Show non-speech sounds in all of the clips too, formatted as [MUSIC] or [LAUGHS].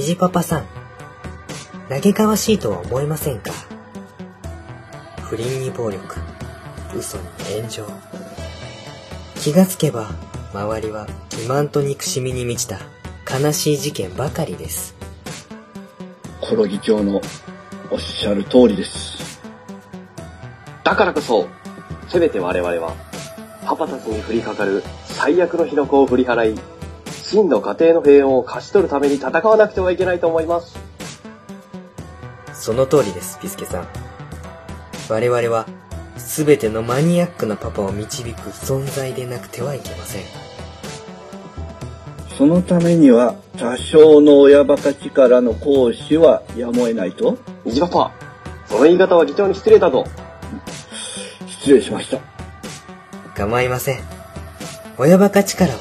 虹パパさん、嘆かわしいとは思いませんか？不倫に暴力、嘘に炎上。気がつけば、周りは欺瞞と憎しみに満ちた悲しい事件ばかりです。コロ議長のおっしゃる通りです。だからこそ、せめて我々は、パパたちに降りかかる最悪の火の粉を振り払い、真の家庭の平穏を勝ち取るために戦わなくてはいけないと思います。その通りです、ピスケさん。我々は、すべてのマニアックなパパを導く存在でなくてはいけません。そのためには、多少の親バカ力の行使はやむを得ないと？虹パパ、その言い方は議長に失礼だぞ。失礼しました。構いません。親バカ力は、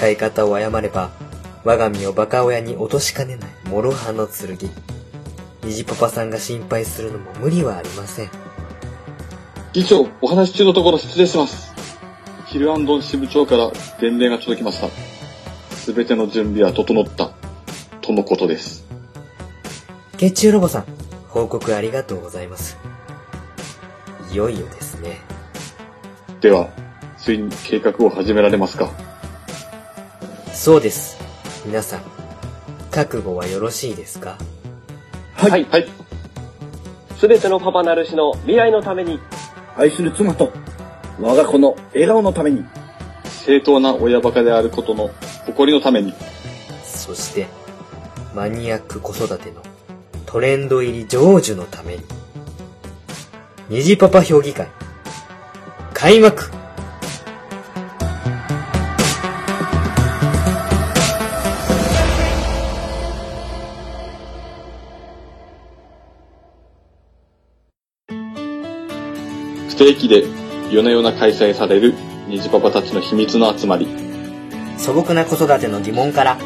使い方を誤れば、我が身をバカ親に落としかねない諸刃の剣。虹パパさんが心配するのも無理はありません。議長、お話し中のところ失礼します。ヒルアンドン支部長から伝令が届きました。すべての準備は整った、とのことです。血中ロボさん、報告ありがとうございます。いよいよですね。では、ついに計画を始められますかそうです。皆さん、覚悟はよろしいですか？はい。はい。はい。すべてのパパなるしの未来のために、愛する妻と、我が子の笑顔のために、正当な親バカであることの誇りのために、そして、マニアック子育てのトレンド入り成就のために、虹パパ評議会、開幕定期で夜な夜な開催される虹パパたちの秘密の集まり、素朴な子育ての疑問から、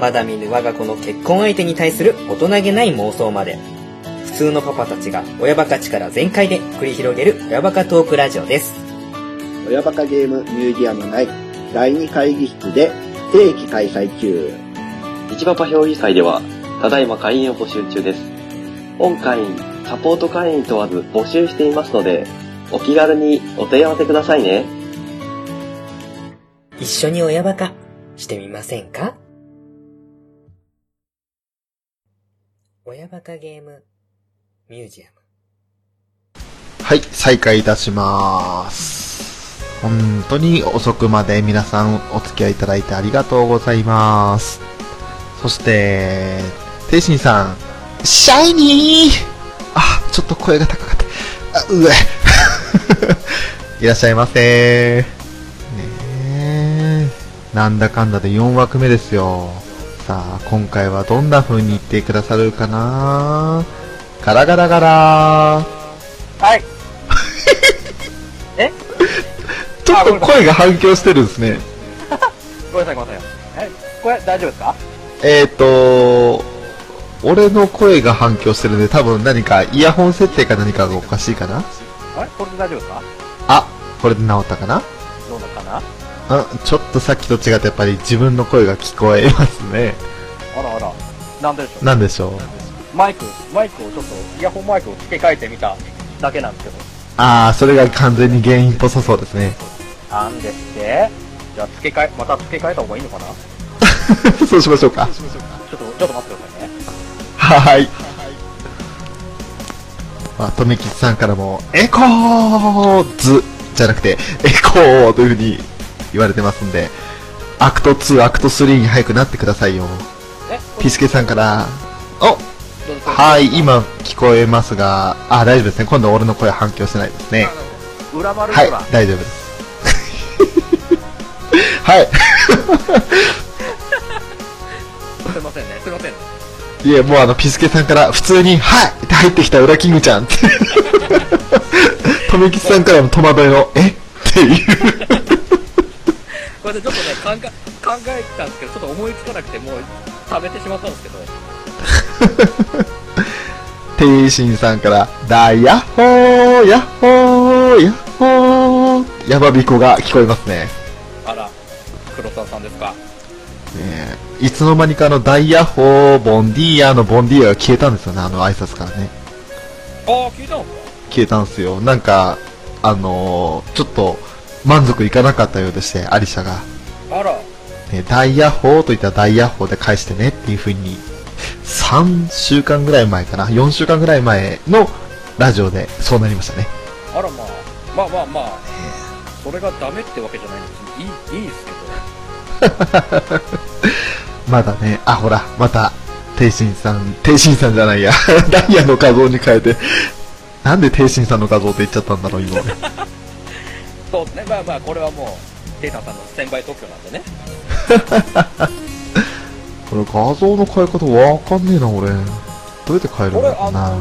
まだ見ぬ我が子の結婚相手に対する大人げない妄想まで、普通のパパたちが親バカ力全開で繰り広げる親バカトークラジオです。親バカゲームミュージアム内第2会議室で不定期開催中。虹パパ評議会では、ただいま会員を募集中です。本会員、サポート会員問わず募集していますので、お気軽にお問い合わせくださいね。一緒に親バカしてみませんか？親バカゲームミュージアム。はい、再開いたします。本当に遅くまで皆さんお付き合いいただいてありがとうございます。そして、ていしんさん、シャイニーあ、ちょっと声が高かった。あ、うえ。いらっしゃいませねえ。なんだかんだで4枠目ですよ。さあ、今回はどんな風に言ってくださるかなガラガラガラはい。[LAUGHS] え？ちょっと声が反響してるんですね。[LAUGHS] ごめんなさい、ごめんなさい。え、これ大丈夫ですか？えっ、ー、と、俺の声が反響してるんで、多分何かイヤホン設定か何かがおかしいかなあれ？これで大丈夫ですか？あ、これで治ったかな？どうなのかな？うん、ちょっとさっきと違ってやっぱり自分の声が聞こえますね。あらあら。なんででしょう？なんでしょう？マイク、マイクをちょっと、イヤホンマイクを付け替えてみただけなんですけど。あー、それが完全に原因っぽさそうですね。なんですって？じゃあ付け替え、また付け替えた方がいいのかな？ち [LAUGHS] そうしましょうか。ょっと、ちょっと待ってくださいね。はーい。まあ、とめきちさんからも、エコーズじゃなくて、エコーという風に言われてますんで、アクト2、アクト3に早くなってくださいよ。え？ピスケさんから、おはい、今聞こえますが、あ、大丈夫ですね。今度俺の声反響してないですね。はい裏。、大丈夫です。[LAUGHS] はい。[LAUGHS] すいませんね、すいませんね。いえ、もうあの、ピスケさんから普通に、はいって入ってきた裏キングちゃんって。とめきちさんからの戸惑いの、え？っていう。これでちょっとね、考え、考えたんですけど、ちょっと思いつかなくて、もう、食べてしまったんですけど。ていしんさんから、だやっほー、やっほー、やっほー、やばびこが聞こえますね。あら、黒沢さんですか。えーいつの間にかあの、ダイヤホー、ボンディーヤのボンディーヤが消えたんですよね、あの挨拶からね。ああ、聞いたのか消えたんですよ。なんか、あのーちょっと、満足いかなかったようでして、アリシャが。あら、ね、ダイヤホーと言ったらダイヤホーで返してねっていう風に、3週間ぐらい前かな、4週間ぐらい前のラジオでそうなりましたね。あらまあ、まあまあまあ、それがダメってわけじゃないんですいい、いいですけど。[LAUGHS] まだね、あ、ほら、また、テイシンさん、テイシンさんじゃないや、[LAUGHS] ダイヤの画像に変えて、なんでテイシンさんの画像って言っちゃったんだろう、今俺。[LAUGHS] そうですね、まあまあ、これはもう、テイタンさんの1000倍特許なんでね。[LAUGHS] これ画像の変え方わかんねえな、俺。どうやって変えるんだろうなの。、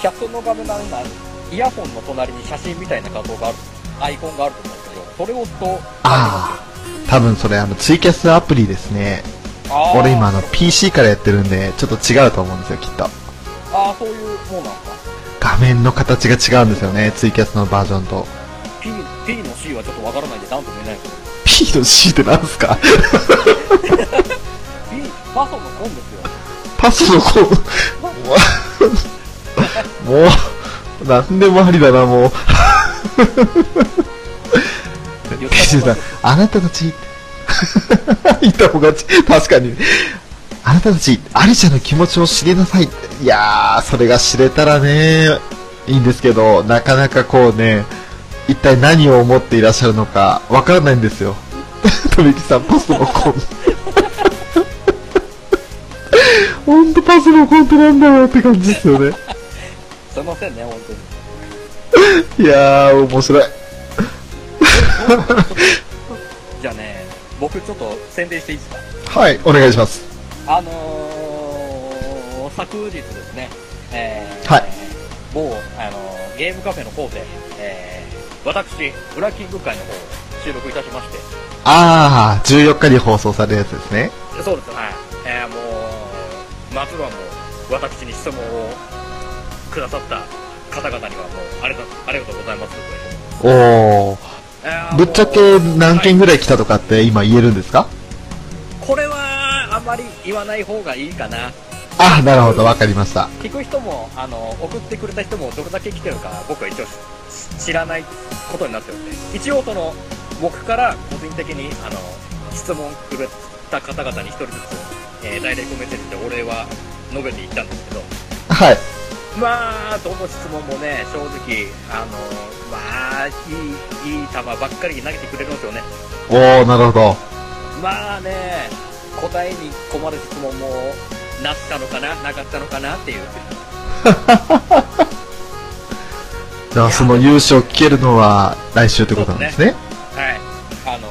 キャットの画面の今、イヤホンの隣に写真みたいな画像がある、アイコンがあると思うんですけど、それを押すと、あ多分それあの、ツイキャスアプリですね。俺今あの、PC からやってるんで、ちょっと違うと思うんですよ、きっと。ああ、そういうもんなんですか。画面の形が違うんですよね、ツイキャスのバージョンと。P、P の C はちょっとわからないんで、なんとも言えないけど、P の C ってなんすか？[LAUGHS] P、パソのコンですよ。パスのこう、もう、なんでもありだな、もう。[LAUGHS] あなたたち、言った方がち、確かに。あなたたち、アリシャの気持ちを知りなさい。いやー、それが知れたらね、いいんですけど、なかなかこうね、一体何を思っていらっしゃるのか、わからないんですよ。とびきさん、パスのコン。[LAUGHS] ほんとパスのコンってなんだろうって感じですよね。すいませんね、本当に。いやー、面白い。じゃあね、僕ちょっと宣伝していいですか？はい、お願いします。あのー、昨日ですね、えー、はい某、あのーゲームカフェの方で、えー、私、ブラッキング会の方を収録いたしまして、あー、14日に放送されるやつですね。そうです、はい。えー、もう、まずはもう、私に質問をくださった方々にはもう、ありがとうありがとうございます。おー。えーぶっちゃけ何件ぐらい来たとかって今言えるんですか？これは、あんまり言わない方がいいかな。あ、なるほど、わかりました。聞く人も、あの、送ってくれた人もどれだけ来てるか、僕は一応し知らないことになってるんで、一応その、僕から個人的に、あの、質問くれた方々に一人ずつ、えーダイレクトメッセージでお礼は述べていったんですけど、はい。まあ、どの質問もね、正直、あの、まあ、いい、いい球ばっかり投げてくれるんですよね。おー、なるほど。まあね、答えに困る質問も、なったのかな、なかったのかなっていう。[LAUGHS] じゃあその優勝聞けるのは来週ってことなんですね。はい。あの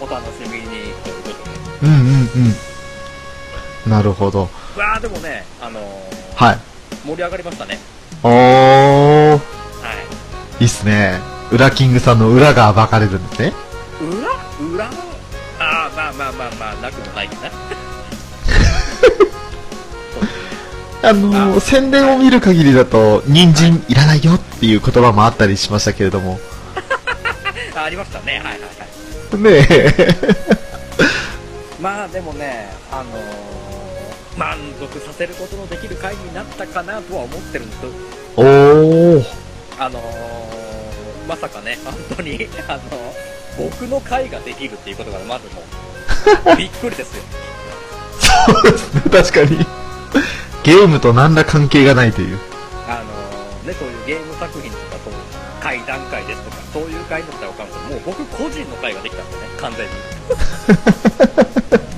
お楽しみにということで。うんうんうん。なるほど。わあ、でもね、あのはい。盛り上がりましたね。おー、はいいっすね。裏キングさんの裏が暴かれるんですね。い。裏？裏の？ああ、まあまあまあまあ、なくもないかな。[LAUGHS] あのー、宣伝を見る限りだと、人参いらないよっていう言葉もあったりしましたけれども。あ [LAUGHS] ありましたね。はいはいはい。ねえ。まあでもね、あのー満足させることのできる会になったかなとは思ってるんですおー。あのーまさかね、本当に、[LAUGHS] あの僕の会ができるっていうことがまずもう、[LAUGHS] びっくりですよ。そうですね、確かに。ゲームと何ら関係がないという。あのね、そういうゲーム作品とか、そう、会談会ですとか、そういう会だったらわかるんですけど、もう僕個人の会ができたんでね、完全に。[LAUGHS]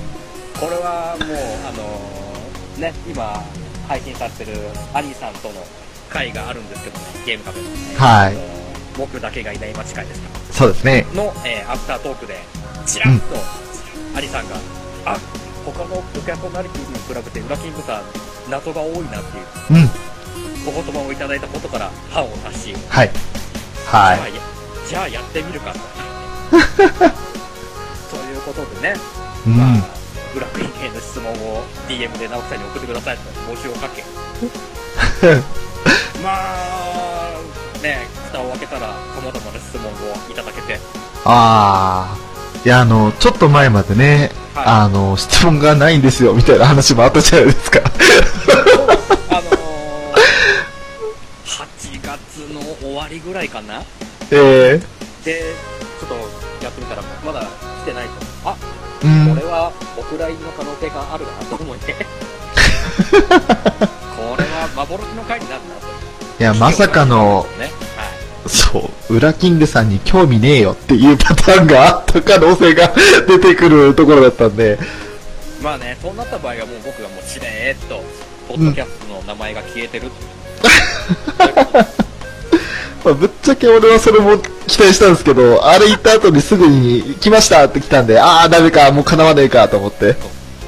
ね、今、配信されてるアニさんとの会があるんですけどね、ゲームカフェの、ね。はい僕だけがいない街会ですかそうですね。の、えーアフタートークで、ちらっと、アニさんが、あ、他のお客ナリティに比べて、ウラキングさん、謎が多いなっていう、うん。お言葉をいただいたことから、歯を足し、はい。まあはい。やじゃあやってみるかと。[LAUGHS] そういうことでね、うん。まあ、への質問を DM で直樹さんに送ってくださいと募集をかけ。[LAUGHS] まあ、ね、蓋を開けたら様々な質問をいただけて、あいや、あの、ちょっと前までね、はいあの、質問がないんですよ、みたいな話もあったじゃないですか。あのー、8月の終わりぐらいかな [LAUGHS] えで、ちょっとやってみたら、まだ来てないと。あ、えうん。これはお蔵入りの可能性があるかなと思って。[LAUGHS] これは幻の回になるなと。いや、まさかの、ね。はい。そう、ウラキングさんに興味ねえよっていうパターンがあった可能性が出てくるところだったんで、まあね、そうなった場合はもう僕がもうしれーっと、ポッドキャストの名前が消えてる。[LAUGHS] まあ、ぶっちゃけ俺はそれも期待したんですけど、あれ行った後にすぐに来ましたって来たんで、ああ、ダメか、もう叶わねえかと思って。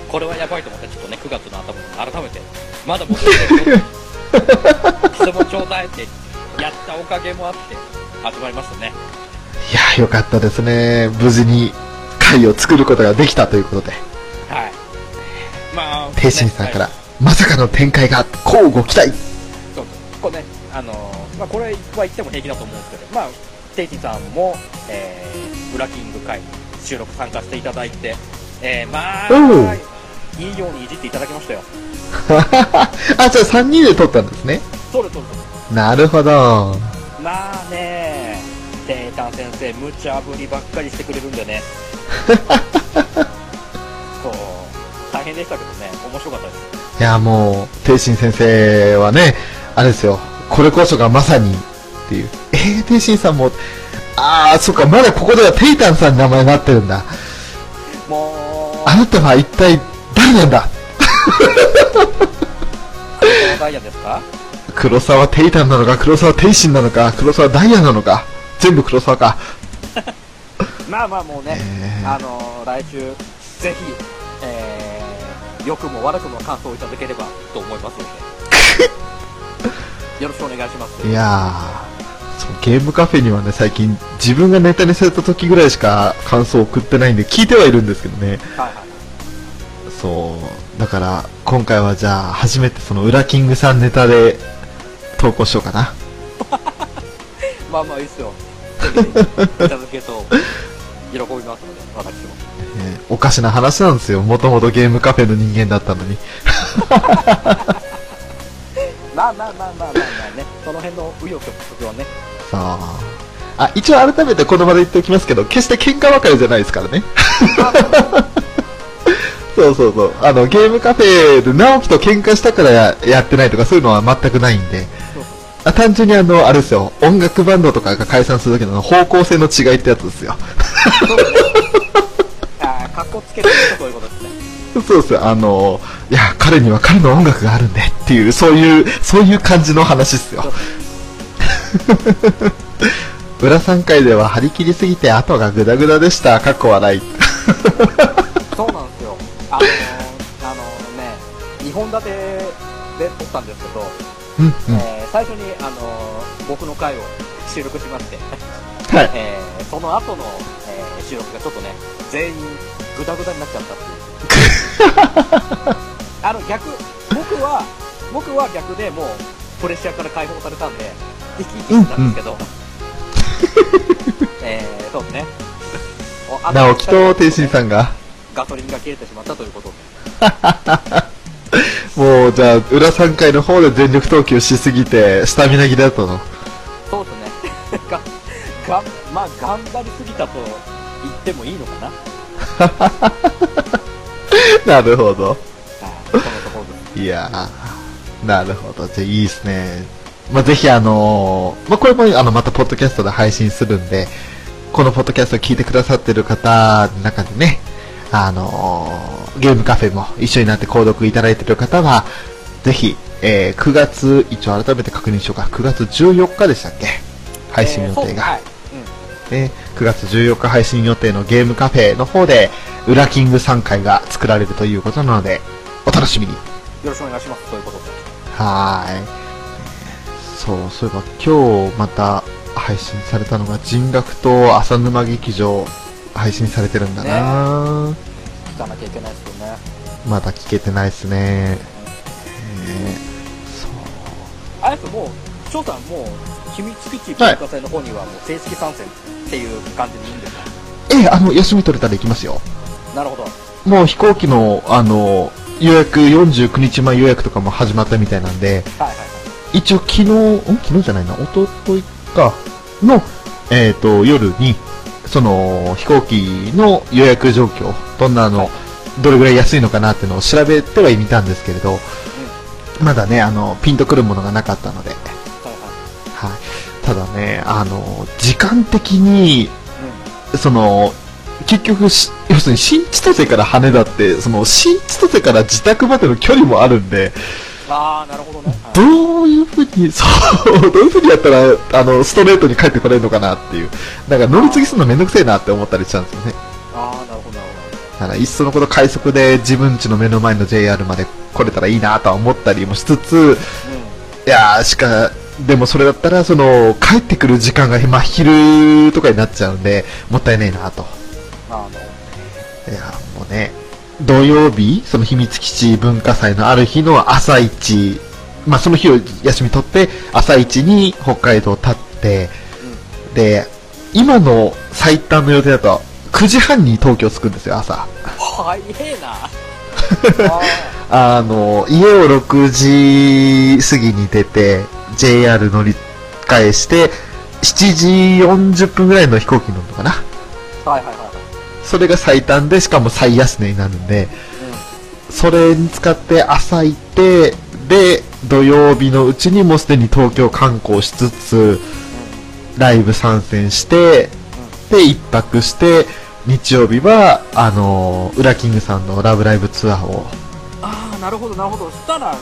これはやばいと思って、ちょっとね、9月の頭に改めて、まだ募集してる質問ちょうだいって、やったおかげもあって、集まりましたね。いやー、よかったですね。無事に会を作ることができたということで、はい。まあ、天心さんから、ねまさかの展開が、こうご期待そうこれね、あのーまあ、これは言っても平気だと思うんですけど、まあ、天心さんも、えー、ブラキング会に収録参加していただいて、えー、まあ、いいようにいじっていただきましたよ。[LAUGHS] あ、じゃあ3人で撮ったんですね。そうです、そうです。なるほど。まあね、テイタン先生、無茶ぶりばっかりしてくれるんでね。[LAUGHS] そう、大変でしたけどね、面白かったです。いや、もう、天心先生はね、あれですよ、これこそがまさにっていう。えー、天心さんも、あー、そっか、まだここではテイタンさんに名前になってるんだ。もう、あなたは一体誰なんだ？黒ダイヤですか？黒沢テイタンなのか、黒沢天心なのか、黒沢ダイヤなのか、全部黒沢か。[LAUGHS] まあまあもうね、えーあのー来週、ぜひ、えー、良くも悪くも感想をいただければと思いますので、[LAUGHS] よろしくお願いします。いやー、そうゲームカフェにはね、最近自分がネタにされた時ぐらいしか感想を送ってないんで、聞いてはいるんですけどね。はいはい。そう。だから、今回はじゃあ、初めてその、ウラキングさんネタで投稿しようかな。[LAUGHS] まあまあいいっすよ。いただけると喜びますので、私も。ねおかしな話なんですよ。もともとゲームカフェの人間だったのに。[LAUGHS] まあまあまあまあまあまあね、その辺の紆余曲折はね、さあ。あ、一応改めてこの場で言っておきますけど、決して喧嘩別れじゃないですからね。[LAUGHS] そうそうそう。あの、ゲームカフェで直樹と喧嘩したからややってないとかそういうのは全くないんで。あ単純にあの、あれですよ。音楽バンドとかが解散する時の方向性の違いってやつですよ。そうね。ああ、格好つけてるとそういうことですね。そうですあの、いや、彼には彼の音楽があるんでっていう、そういう、そういう感じの話っすよ。裏3回では張り切りすぎて後がグダグダでした。かっこ笑い。そうなんですよ。あのー、あのね、2本立てで撮ったんですけど、うん、うん。えー最初に、あのー僕の回を収録しまして、はい。えーその後の、えー収録がちょっとね、全員グダグダになっちゃったっていう。[LAUGHS] あの、逆、僕は、僕は逆でもう、プレッシャーから解放されたんで、生き生きしてたんですけど、えー、そうですね。おあと天心さんが、ガソリンが切れてしまったということで。もう、じゃあ、裏3回の方で全力投球しすぎて、スタミナ切れだったの。そうですね。が、がん、まあ、頑張りすぎたと言ってもいいのかな。[LAUGHS] なるほど。いやー、なるほど。じゃあいいですね。まあ、ぜひあのーまあ、これもあの、またポッドキャストで配信するんで、このポッドキャストを聞いてくださってる方の中でね、あのーゲームカフェも一緒になって購読いただいてる方は、ぜひ、えー9月、一応改めて確認しようか。9月14日でしたっけ？配信予定が。ね、9月14日配信予定のゲームカフェの方で、ウラキング3回が作られるということなので、お楽しみに。よろしくお願いします。ということで。はーい。そう、そういえば今日また配信されたのが人学と浅沼劇場配信されてるんだな、聞かなきゃいけないですよね。まだ聞けてないっすね。えそう。あやつもう、翔さんもう、秘密基地文化祭の方にはもう正式参戦っていう感じでいいんですかええ、あの、休み取れたら行きますよ。なるほど。もう飛行機の、あの、予約、49日前予約とかも始まったみたいなんで、はいはいはい。一応昨日、ん？昨日じゃないな、一昨日か、の、えっ、と、夜に、その、飛行機の予約状況、どんなの、どれぐらい安いのかなっていうのを調べてはいみたんですけれど、まだね、あの、ピンとくるものがなかったので、はいははい。ただね、あの、時間的に、い。その、結局し、要するに新千歳から羽田って、その新千歳から自宅までの距離もあるんで、うん。ああ、なるほどね。はいどういうふうに、[LAUGHS] そう、どういうふうにやったら、あの、ストレートに帰ってこれるのかなっていう。なんか乗り継ぎするのめんどくせえなって思ったりしたんですよね。ああ、なるほどなるほだから、いっそのこと快速で自分家の目の前の JR まで来れたらいいなとは思ったりもしつつ、ど。うん。いやー、しか、でもそれだったら、その、帰ってくる時間が真昼とかになっちゃうんで、もったいないなと。あの、いや、もうね、土曜日、その秘密基地文化祭のある日の朝一、まあその日を休み取って、朝一に北海道立って、で、今の最短の予定だと、9時半に東京着くんですよ、朝。早えな。[LAUGHS] ああの、家を6時過ぎに出て、JR 乗り換えして、7時40分ぐらいの飛行機乗るのかな。あ。はいはいはいはい。それが最短で、しかも最安値になるんで、それに使って朝行って、で、土曜日のうちにもうすでに東京観光しつつ、ライブ参戦して、で、一泊して、日曜日は、あのー、ウラキングさんのラブライブツアーを、ああ、なるほどなるほど。したら、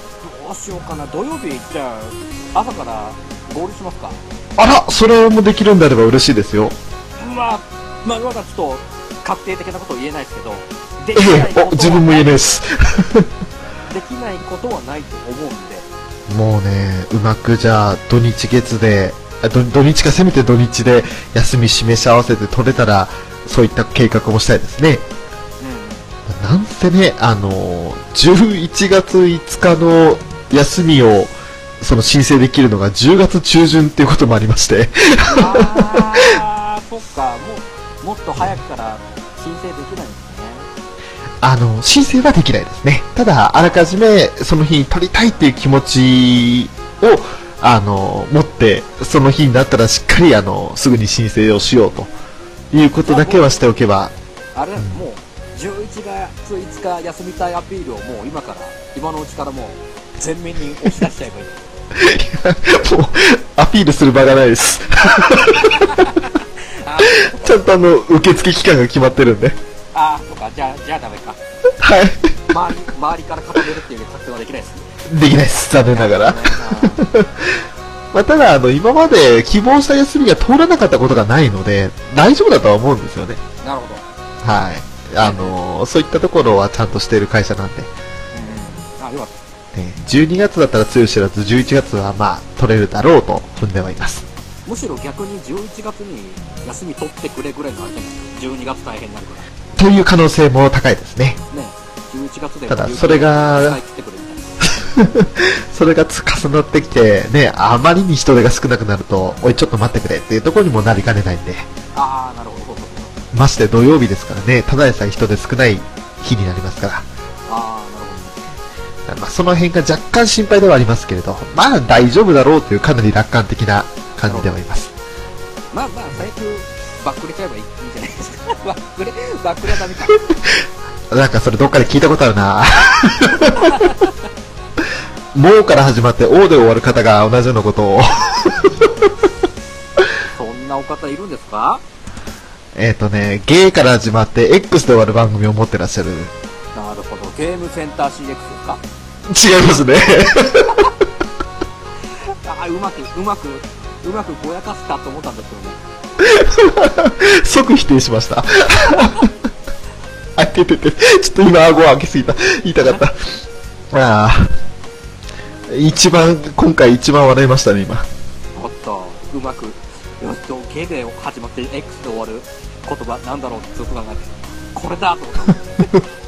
どうしようかな。土曜日、じゃあ、朝から合流しますか。あら、それもできるんであれば嬉しいですよ。まあ、まあ、まだちょっと、確定的なことは言えないですけど、できないことは自分も言えないです。[LAUGHS] [LAUGHS] できないことはないと思うんで、もうね、うまくじゃあ、土日月で、あ土土日かせめて土日で休み示し合わせて取れたら、そういった計画もしたいですね。なんせね、あのー、11月5日の休みを、その申請できるのが10月中旬っていうこともありまして、ああ、そっか、もう、もっと早くから申請できないんですね。あの、申請はできないですね。ただ、あらかじめその日に取りたいっていう気持ちを、あの、持って、その日になったらしっかり、あの、すぐに申請をしようということだけはしておけば、あれ、もう、11月5日休みたいアピールをもう今から、今のうちからもう、全面に押し出しちゃえばいい。[LAUGHS] もう、アピールする場がないです。[LAUGHS] あちゃんとあの、受付期間が決まってるんで。あー、とか、じゃあ、じゃあダメか。はい。周り、周りから固めるっていう作戦はできないです。できないです。残念ながら。ねまあ、ただ、あの、今まで希望した休みが通らなかったことがないので、大丈夫だとは思うんですよね。なるほど。はい。あの、そういったところはちゃんとしている会社なんで。うん。あ、よかった。ね、12月だったら強い知らず、11月はまあ、取れるだろうと踏んではいます。むしろ逆に11月に休み取ってくれぐらいのあれじゃないですか。12月大変になるから。という可能性も高いですね。ね11月でただそれが。[LAUGHS] それがつ重なってきて、ね、あまりに人手が少なくなると、おい、ちょっと待ってくれっていうところにもなりかねないんで。ああ、なるほど。まして土曜日ですからね、ただでさえ人手少ない日になりますから。まあ、その辺が若干心配ではありますけれど、まあ大丈夫だろうというかなり楽観的な感じではいます。まあまあ、最悪、バックレちゃえばいいんじゃないですか。[LAUGHS] バックレ、バックレはダメか。[LAUGHS] なんかそれどっかで聞いたことあるな [LAUGHS] もうから始まって、おで終わる方が同じようなことを。そんなお方いるんですか？えっとね、ゲーから始まって X で終わる番組を持ってらっしゃる。なるほど。ゲームセンター CX ですか？違いますね。ああ、うまく、うまく、うまくぼやかすかと思ったんですけどね。[LAUGHS] 即否定しました。[LAUGHS] あ、ててて、ちょっと今顎を開けすぎた。言いたかった。ああ。一番、今回一番笑いましたね、今。おっと、うまく、よしと、ゲで始まって X で終わる言葉なんだろうってずっと考えて、これだと思った。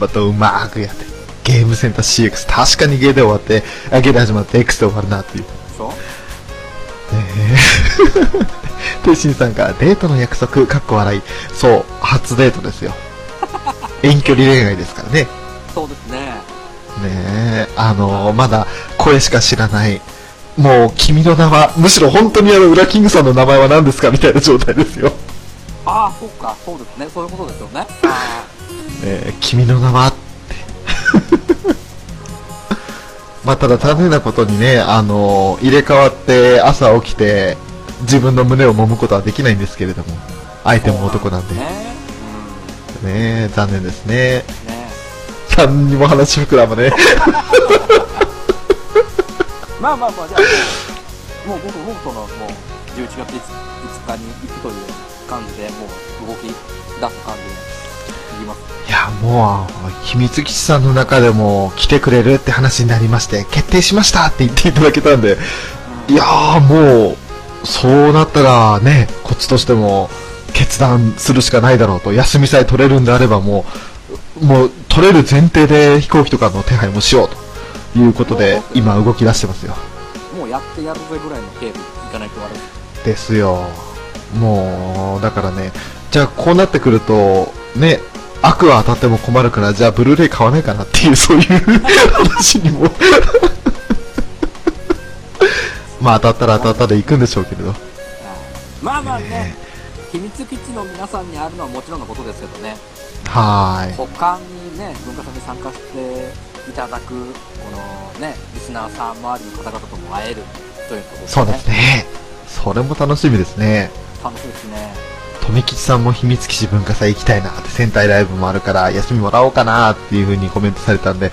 [LAUGHS] またうまーくやって。ゲームセンター CX、確かにゲーで終わって、あゲーで始まって X で終わるなっていう。でしょ天心さんがデートの約束、かっこ笑い。そう、初デートですよ。[LAUGHS] 遠距離恋愛ですからね。そうですね。ねえ、あのまだ声しか知らない。もう、君の名は、むしろ本当にあの、ウラキングさんの名前は何ですかみたいな状態ですよ。ねああ、そうか、そうですね。そういうことですよね。あえ、君の名はっまあ、ただ残念なことにね、あの入れ替わって朝起きて、自分の胸を揉むことはできないんですけれども、相手も男なんで。ねーね。え、残念ですね。うん。ね何にも話膨らまね。[LAUGHS] まあまあまあ、じゃあ、もう、もう僕、僕との、もう、11月 5, 5日に行くという感じで、もう、動き出す感じで、ます。いや、もう、秘密基地さんの中でも来てくれるって話になりまして、決定しましたって言っていただけたんで、いやーもう、そうなったらね、こっちとしても決断するしかないだろうと、休みさえ取れるんであればもう、もう取れる前提で飛行機とかの手配もしようということで、今動き出してますよ。もうやってやるぜぐらいの警備行かないと悪い。ですよ。もう、だからね、じゃあこうなってくると、ね、悪は当たっても困るから、じゃあブルーレイ買わないかなっていう、そういう話にも。[LAUGHS] まあ当たったら当たったで行くんでしょうけれど。まあまあね、秘密基地の皆さんにあるのはもちろんのことですけどね、はーい。他にね、文化祭に参加していただく、このね、リスナーさん周りの方々とも会えるということですね。そうですね。それも楽しみですね。楽しいですね。富吉さんも秘密基地文化祭行きたいなって、戦隊ライブもあるから休みもらおうかなっていう風にコメントされたんで、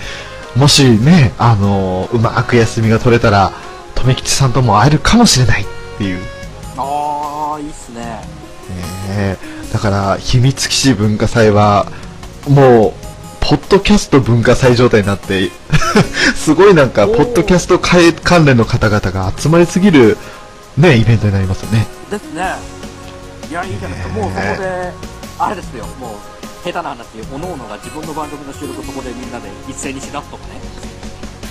もしね、あのーうまく休みが取れたら、富吉さんとも会えるかもしれないっていう。ああ、いいっすね。ねえだから、秘密基地文化祭は、もう、ポッドキャスト文化祭状態になって、[LAUGHS] すごいなんか、ポッドキャスト関関連の方々が集まりすぎる、ね、イベントになりますよね。ですね。いや、いいじゃないですか。もうそこで、あれですよ、もう、下手な話、おのおのが自分の番組の収録そこでみんなで一斉にしだすとかね。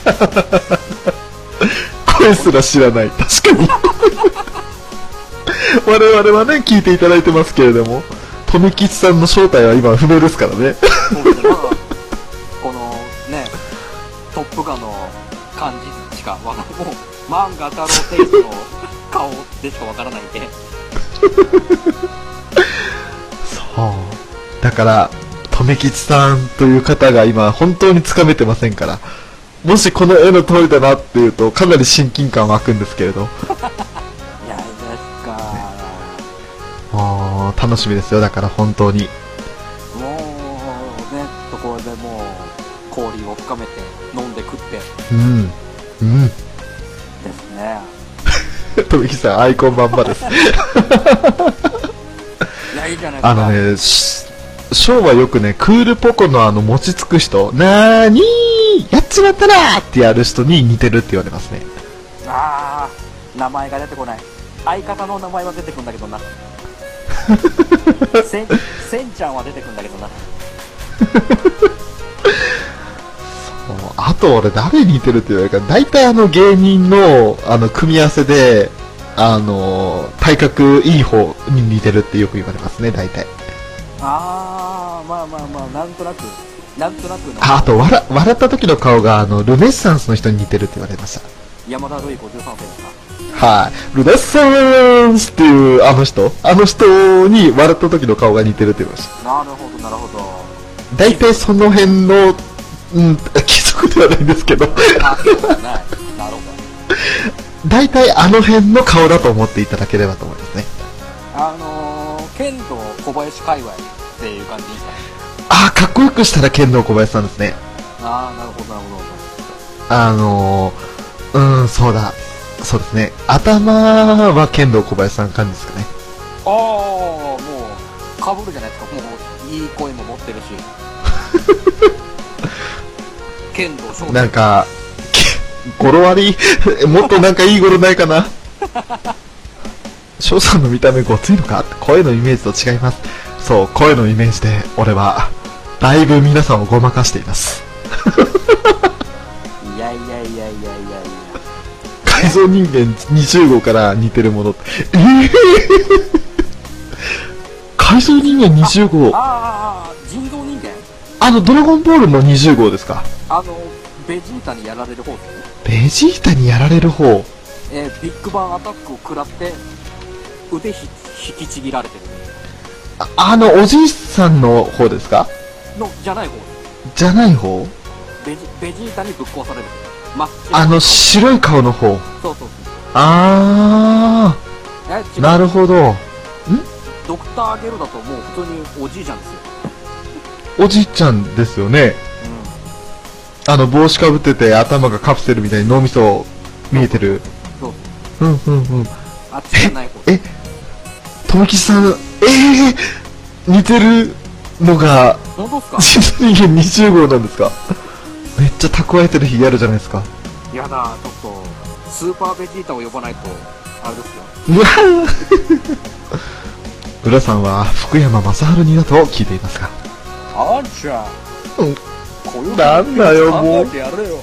[LAUGHS] 声すら知らない。確かに。[LAUGHS] 我々はね、聞いていただいてますけれども、富吉さんの正体は今不明ですからね。そうでこのね、トップガンの感じしかわからない。もう、漫画太郎テイストの顔でしかわからないんで。[LAUGHS] そう。だから、留吉さんという方が今本当につかめてませんから、もしこの絵の通りだなっていうと、かなり親近感湧くんですけれど、いや、いいですか。あー楽しみですよ。だから本当に。もうね、そこでもう、交流を深めて、飲んで食って、うん。うん。富吉さん、アイコンまんまです。あのね、しショーはよくね、クールポコのあの、餅つく人、なーにーやっちまったなーってやる人に似てるって言われますね。あー、名前が出てこない。相方の名前は出てくんだけどな。[LAUGHS] せん、せんちゃんは出てくんだけどな。そうあと俺誰に似てるって言われるか、大体あの芸人の、あの、組み合わせで、あの、体格いい方に似てるってよく言われますね、大体。あー、まあまあまあ、なんとなく、なんとなくの。あ、あと笑、笑った時の顔が、あの、ルネッサンスの人に似てるって言われました。山田るい53世ですか？はい。ルネッサンスっていうあの人？あの人に笑った時の顔が似てるって言いました。なるほど、なるほど。大体その辺の、うん、[LAUGHS] 貴族ではないんですけど。なるほど。大体あの辺の顔だと思っていただければと思いますね。あのー、剣道小林界隈っていう感じですかね。あー、かっこよくしたら剣道小林さんですね。あー、なるほど、なるほど。あのー、うん、そうだ。そうですね。頭は剣道小林さん感じですかね。ああ、もう、かぶるじゃないですか。もう、いい声も持ってるし。[LAUGHS] 剣道翔なんか、け語呂悪い？[LAUGHS] もっとなんかいい語呂ないかな？翔さんの見た目ごついのか？声のイメージと違います。そう、声のイメージで、俺は、だいぶ皆さんをごまかしています。いやいやいやいやいやいや。か改造人間20号から似てるもの。えー、改造人間20号。ああああ人造人間？あの、ドラゴンボールの20号ですか？あのベジータにやられる方ですねベジータにやられる方。えービッグバンアタックを食らって腕ひ引きちぎられてる。ああの、おじいさんの方ですか？のじゃない方。じゃない方？ベジベジータにぶっ壊される。あの、白い顔の方。そうそうそう。あえ違ー、う。なるほど。ドクターゲルだともう普通におじいちゃんですよ。おじいちゃんですよね。あの、帽子かぶってて頭がカプセルみたいに脳みそ見えてる。そうそううんうんうん。あっちじゃない方え、ともきさん、えー、似てるのが、本当っすか？人間20号なんですか？めっちゃ蓄えてる日あるじゃないですか。やだちょっとスーパーベジータを呼ばないとあれですようわー [LAUGHS] 浦さんは福山雅治似だと聞いていますが。あんちゃんうんなんだよもう考えてやれよ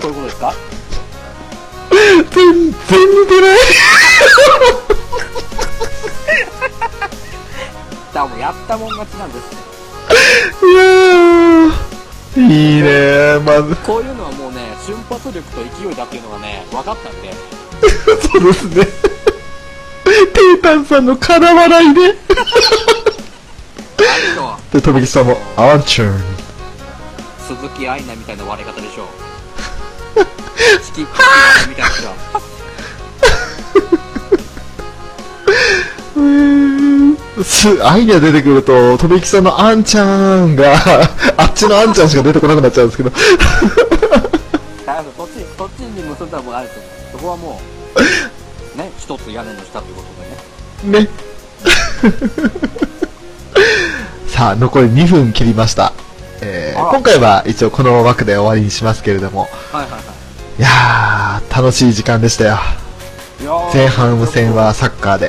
そういうことですか？全然似てない。だからもうやったもん勝ちなんですいやー、いいねまず。こういうのはもうね瞬発力と勢いだっていうのがね分かったんで [LAUGHS] そうですね。テータンさんの空笑い [LAUGHS] で。で、とめきさんも、アンチューン。鈴木愛菜みたいな割れ方でしょチキップみたいなでしょうーんす、アイデア出てくると、とめきさんのあんちゃんが、あっちのあんちゃんしか出てこなくなっちゃうんですけど。だからそっちそっちに結んだらもうあると思うそこはもうね一つ屋根の下ということでねね。[LAUGHS] さあ、残り2分切りました。えー今回は一応この枠で終わりにしますけれども、はいはいはい。いやー、楽しい時間でしたよ。前半戦はサッカーで。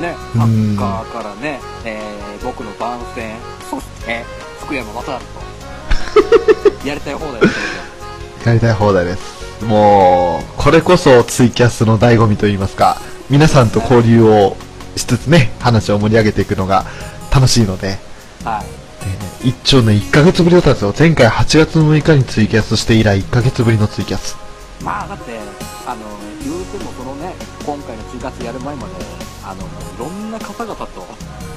ねサッカーからね、えー、僕の番宣。そして福山雅治と。[LAUGHS] やりたい放題ですやりたい放題です。もう、これこそツイキャスの醍醐味といいますか、皆さんと交流をしつつね、話を盛り上げていくのが楽しいので、はい。えー一丁ね、1ヶ月ぶりだったんですよ。前回8月6日にツイキャスして以来1ヶ月ぶりのツイキャス。まあだってあの言うてもそのね今回の中活やる前まであのいろんな方々と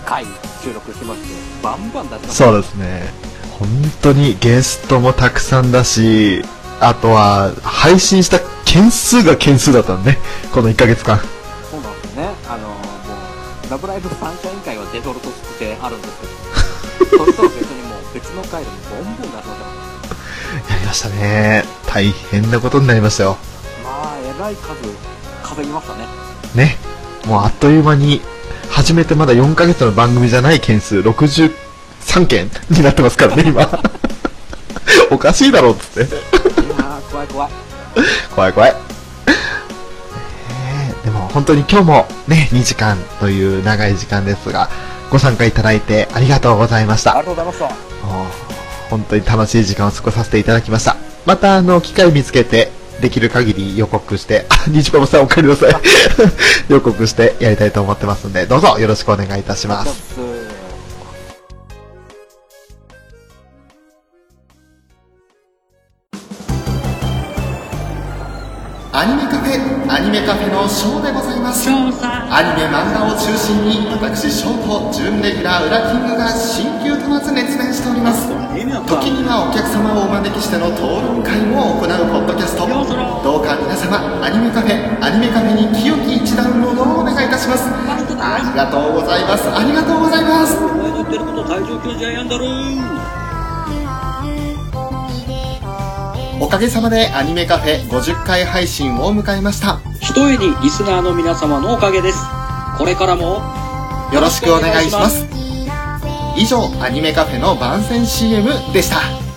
会収録してましてバンバン出しましたそうですね。本当にゲストもたくさんだし、あとは配信した件数が件数だったんでね、この1ヶ月間。そうなんですよねあのもうラブライブサンシャイン会はデフォルトしてあるんですけど [LAUGHS] それとは別にもう別の回でもボンボン出しましたやりましたね。大変なことになりましたよ。まあえらい数稼ぎましたねね。もうあっという間に、始めてまだ4ヶ月の番組じゃない件数63件になってますからね、今。[LAUGHS] おかしいだろ、つって。いやー怖い怖い怖い怖い。ねえでも本当に今日もね、2時間という長い時間ですが、ご参加いただいてありがとうございました。ありがとうございました本当に楽しい時間を過ごさせていただきました。またあの、機会見つけて、できる限り予告して、[LAUGHS] あ、ニジパパさんお帰りなさい。[LAUGHS] 予告してやりたいと思ってますんで、どうぞよろしくお願いいたします。ニメカフェのショーでございます。アニメ漫画を中心に、私、ショーと準レギュラー、ウラキングが新旧問わず熱弁しております。時にはお客様をお招きしての討論会も行うポッドキャスト。どうか皆様、アニメカフェ、アニメカフェに清き一ダウンロードをお願いいたします。ありがとうございます。ありがとうございます。おかげさまでアニメカフェ50回配信を迎えました。ひとえにリスナーの皆様のおかげです。これからもよろしくお願いします。以上、アニメカフェの番宣 CM でした。